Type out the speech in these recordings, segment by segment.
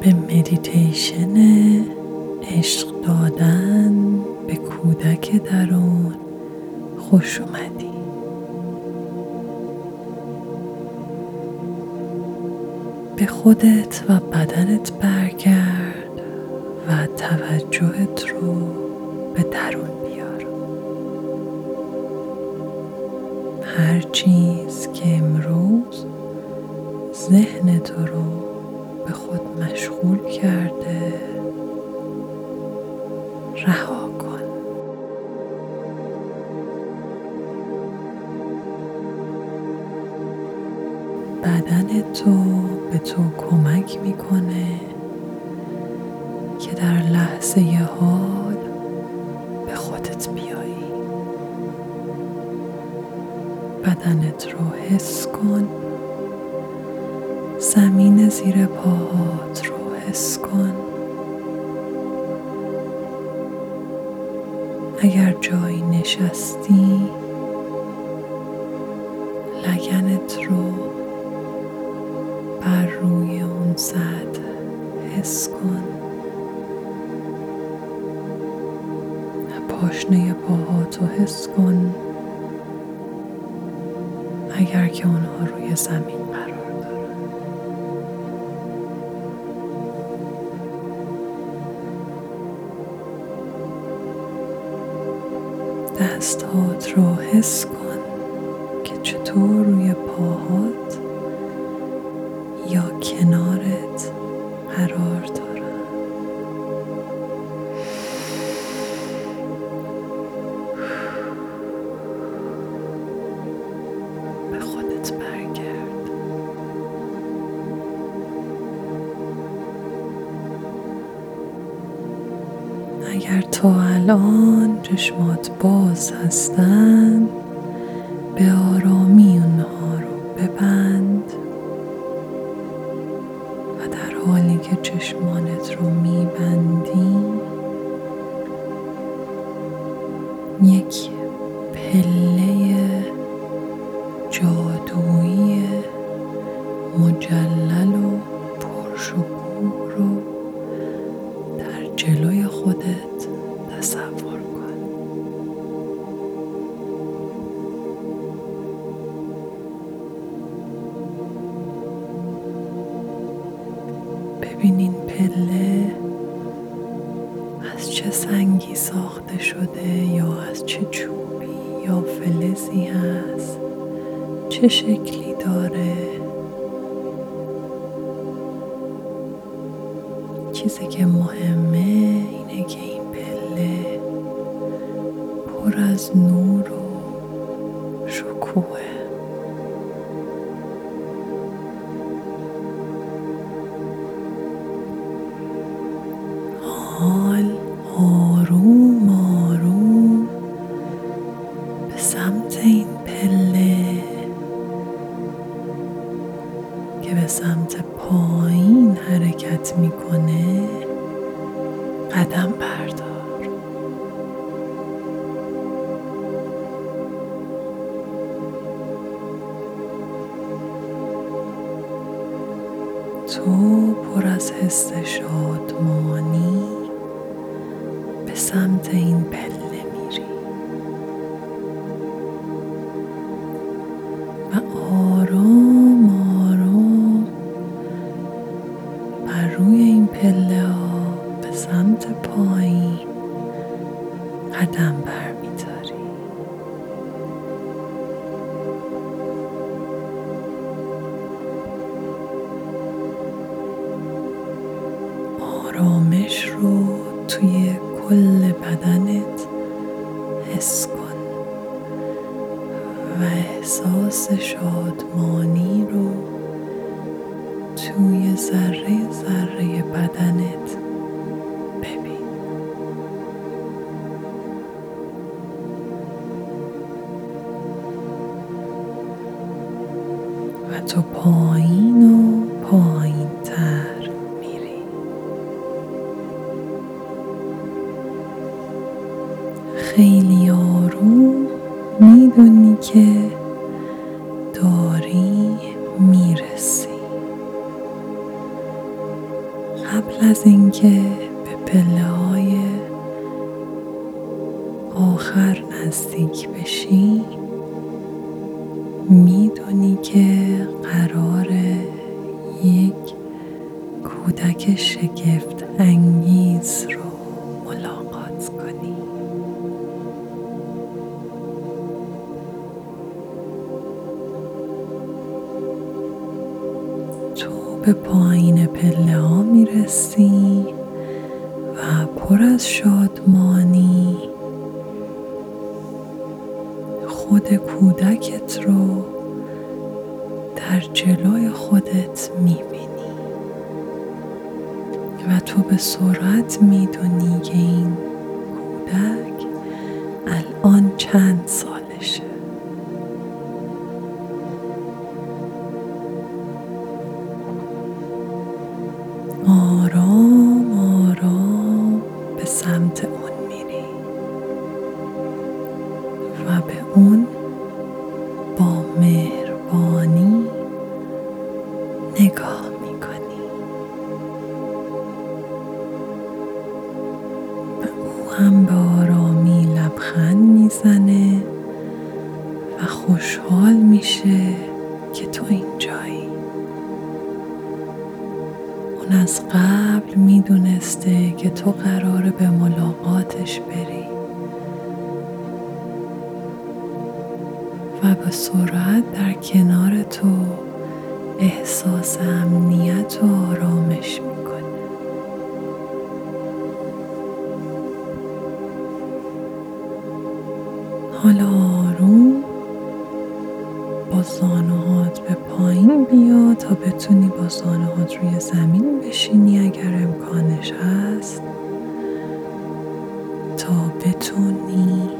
به مدیتیشن عشق دادن به کودک درون خوش اومدی. به خودت و بدنت برگرد و توجهت رو به درون بیار. هر چیز که امروز ذهن تو رو به خود بدن تو به تو کمک می‌کنه که در لحظه حال به خودت بیایی. بدنت رو حس کن. زمین زیر پاهات رو حس کن. اگر جایی نشستی بر روی اون سطح حس کن. پاشنه پاهاتو حس کن. اگر که اونها روی زمین قرار دارن. دستهات رو حس کن. تا الان چشمات باز هستن. به آرامی اونها رو ببند. و در حالی که چشمانت رو میبندی یک پله جادویی مجلل و پرشکوه رو چه شکلی داره؟ چیزی که مهمه اینه که این پله پر از نور و شکوهه. به سمت شادمانی رو توی ذره ذره بدنت آخر نزدیک بشی می‌دونی که قرار یک کودک شگفت انگیز رو ملاقات کنی. تو به پایین پله ها می‌رسی و پر از شادمانی کودکت رو در جلوی خودت می‌بینی. و تو به سرعت می‌دونی که این کودک الان چند سالشه که تو قراره به ملاقاتش بری. و به سرعت در کنار تو احساس امنیت و آرامش می‌کنه حالا زانوهات روی زمین بشینی اگر امکانش هست تا بتونی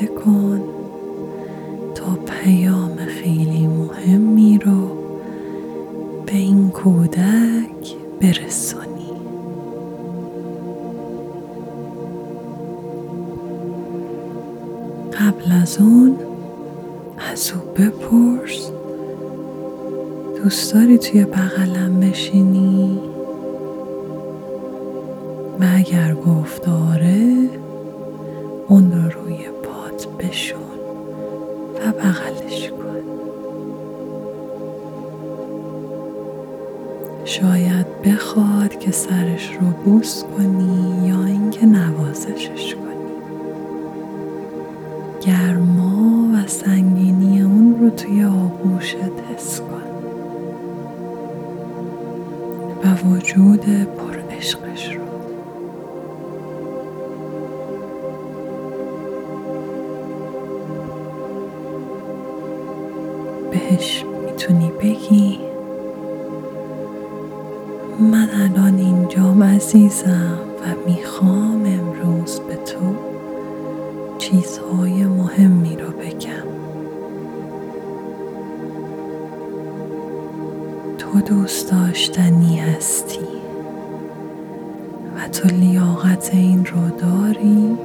استفاده کن تا پیام خیلی مهمی رو به این کودک برسونی قبل از اون از او بپرس دوست داری توی بغلم شاید بخواد که سرش رو بوس کنی یا اینکه نوازشش کنی. گرما و سنگینی اون رو توی آغوشت حس کن. و وجود پر عشقش رو. عزیزم و می‌خوام امروز به تو چیزهای مهمی رو بگم. تو دوست داشتنی هستی و تو لیاقت این رو داری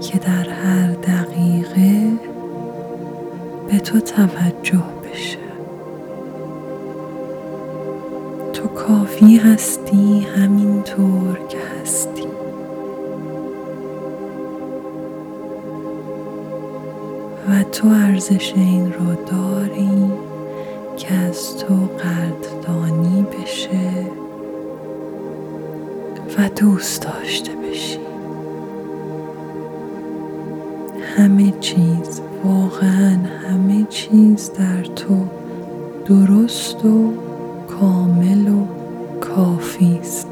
که در هر دقیقه به تو توجه کافی هستی؟ همینطور که هستی. و تو ارزش این رو داری که از تو قدردانی بشه و دوست داشته بشی. همه چیز واقعا همه چیز در تو درست و کامل و کافی است.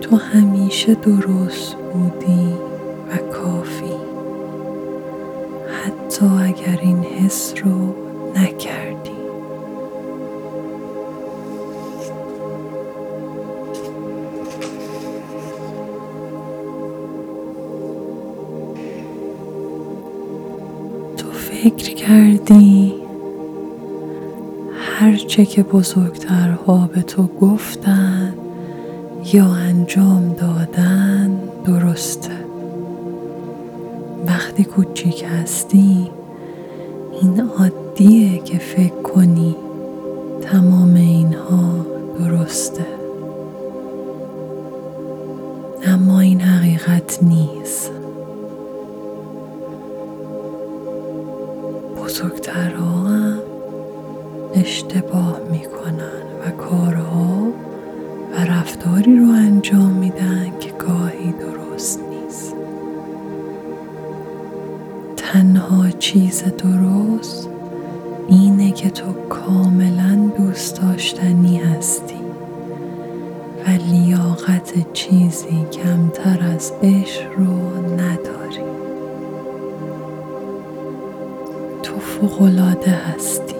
تو همیشه درست بودی و کافی. حتی حس رو نکردی. تو فکر کردی هرچه که بزرگترها به تو گفتن یا انجام دادن درسته. وقتی کوچیک هستی این عادیه که فکر کنی تمام اینها درسته. اما این حقیقت نیست. اشتباه می‌کنن و کارها و رفتاری رو انجام میدن که گاهی درست نیست. تنها چیز درست اینه که تو کاملا دوست داشتنی هستی و لیاقت چیزی کمتر از عشق رو نداری. تو فوقالعاده هستی.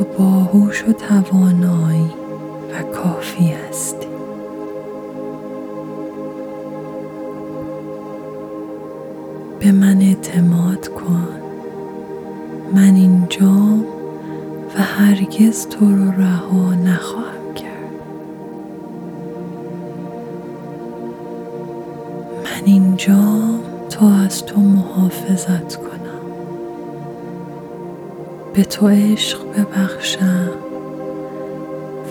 تو باهوش و توانایی و کافی هستی. به من اعتماد کن. من اینجام و هرگز تو رو رها نخواهم کرد. من اینجام تا از تو محافظت کنم. به تو عشق ببخشم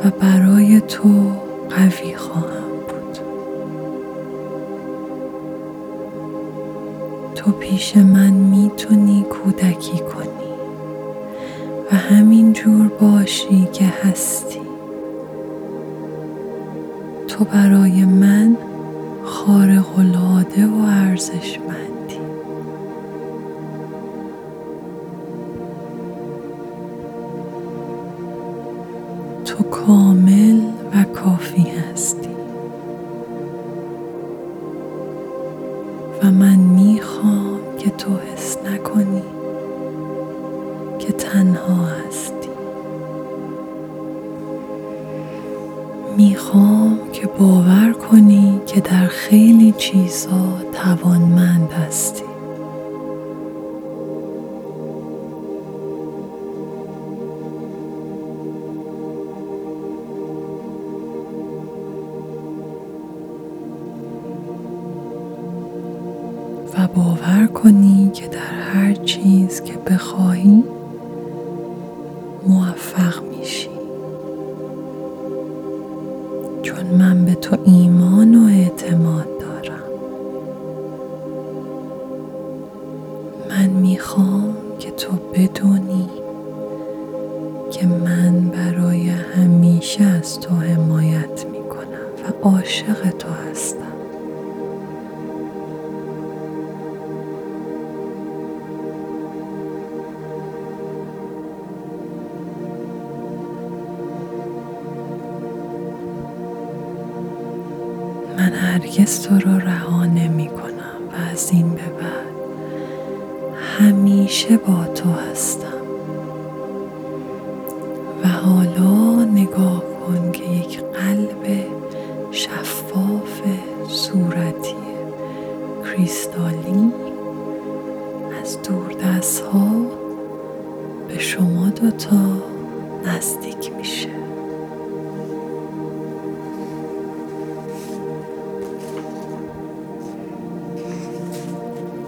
و برای تو قوی خواهم بود. تو پیش من می‌تونی کودکی کنی و همین جور باشی که هستی. تو برای من خارق العاده و ارزشمندی کامل و کافی هستی. و من می‌خوام که تو حس نکنی که تنها هستی. می‌خوام که باور کنی که در خیلی چیزها توانمند باور کنی که در هر چیز که بخواهی موفق میشی. چون من به تو ایمان و اعتماد دارم. من می‌خوام که تو بدونی که من برای همیشه از تو حمایت می‌کنم و عاشق تو هستم. هرگز تو رو رها نمی کنم و از این به بعد همیشه با تو هستم. و حالا نگاه کن که یک قلب شفاف صورتی کریستالی از دور دست ها به شما دوتا نزدیک میشه.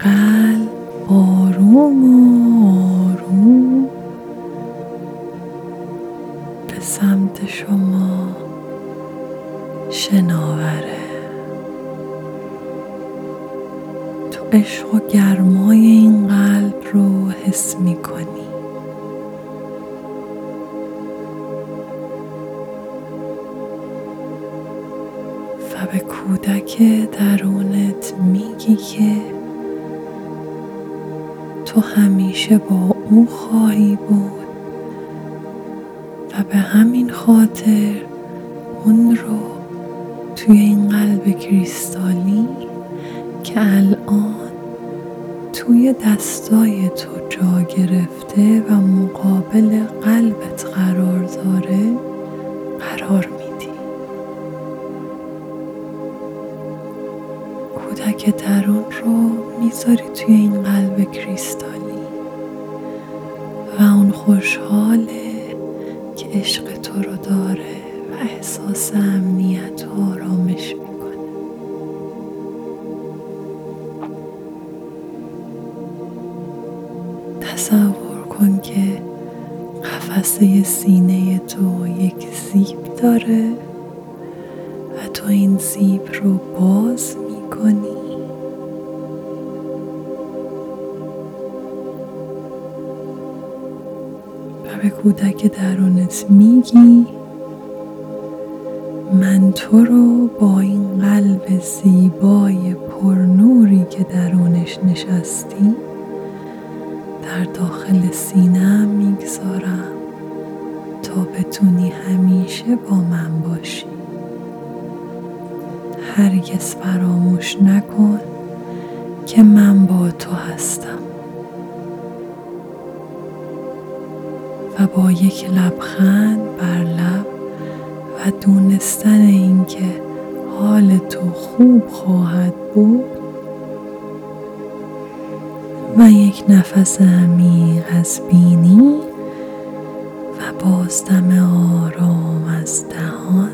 قلب آروم و آروم به سمت شما شناوره تو عشق و گرمای این قلب رو حس می کنی و به کودک درونت میگی که تو همیشه با او خواهی بود و به همین خاطر اون رو توی این قلب کریستالی که الان توی دستای تو جا گرفته و مقابل قلبت قرار داره قرار میدی. کودک درون رو می‌ذاری توی این سینه تو یک زیب داره و تو این زیب رو باز می‌کنی. و به کودک درونت میگی من تو رو با این قلب زیبای پرنوری که درونش نشستی با یک لبخند بر لب و دونستن اینکه حال تو خوب خواهد بود و یک نفس عمیق از بینی و بازدم آرام از دهان.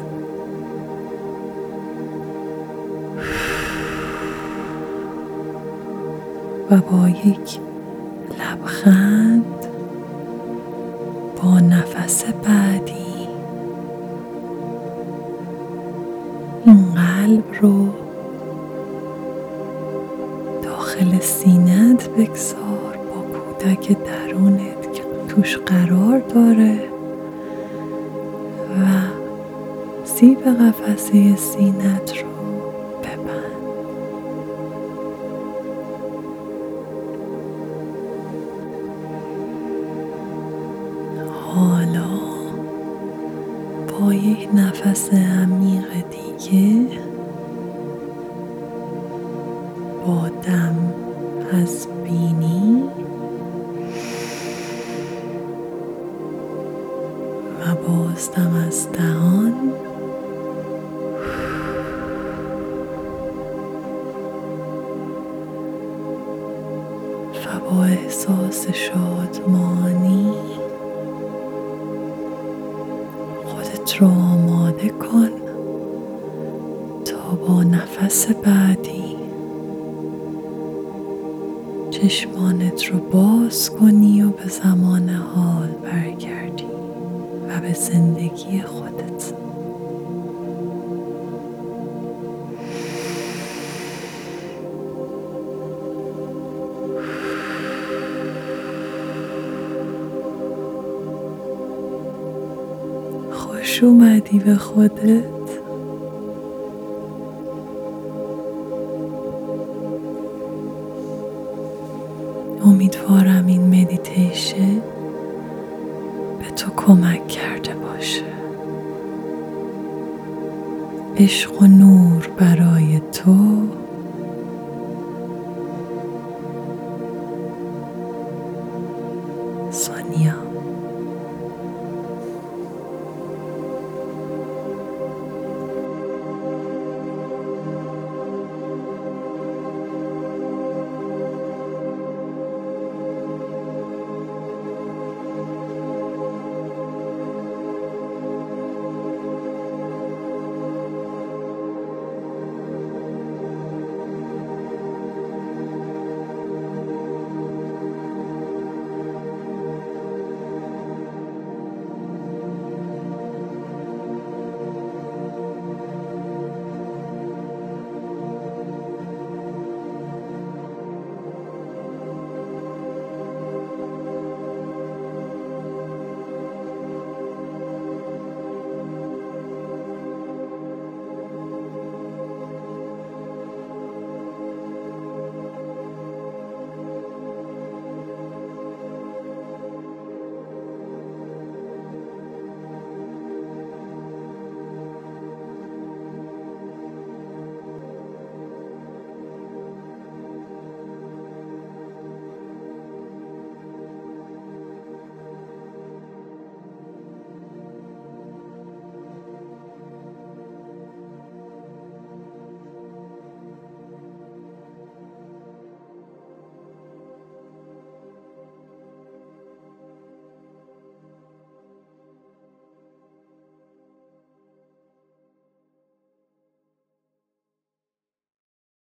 و با یک لبخند قفسه سینت رو حالا با یک نفس عمیق دیگه نفس بعدی. چشمانت رو باز کنی و به زمان حال برگردی و به زندگی خودت. خوش اومدی به خودت. عشق و نور برای تو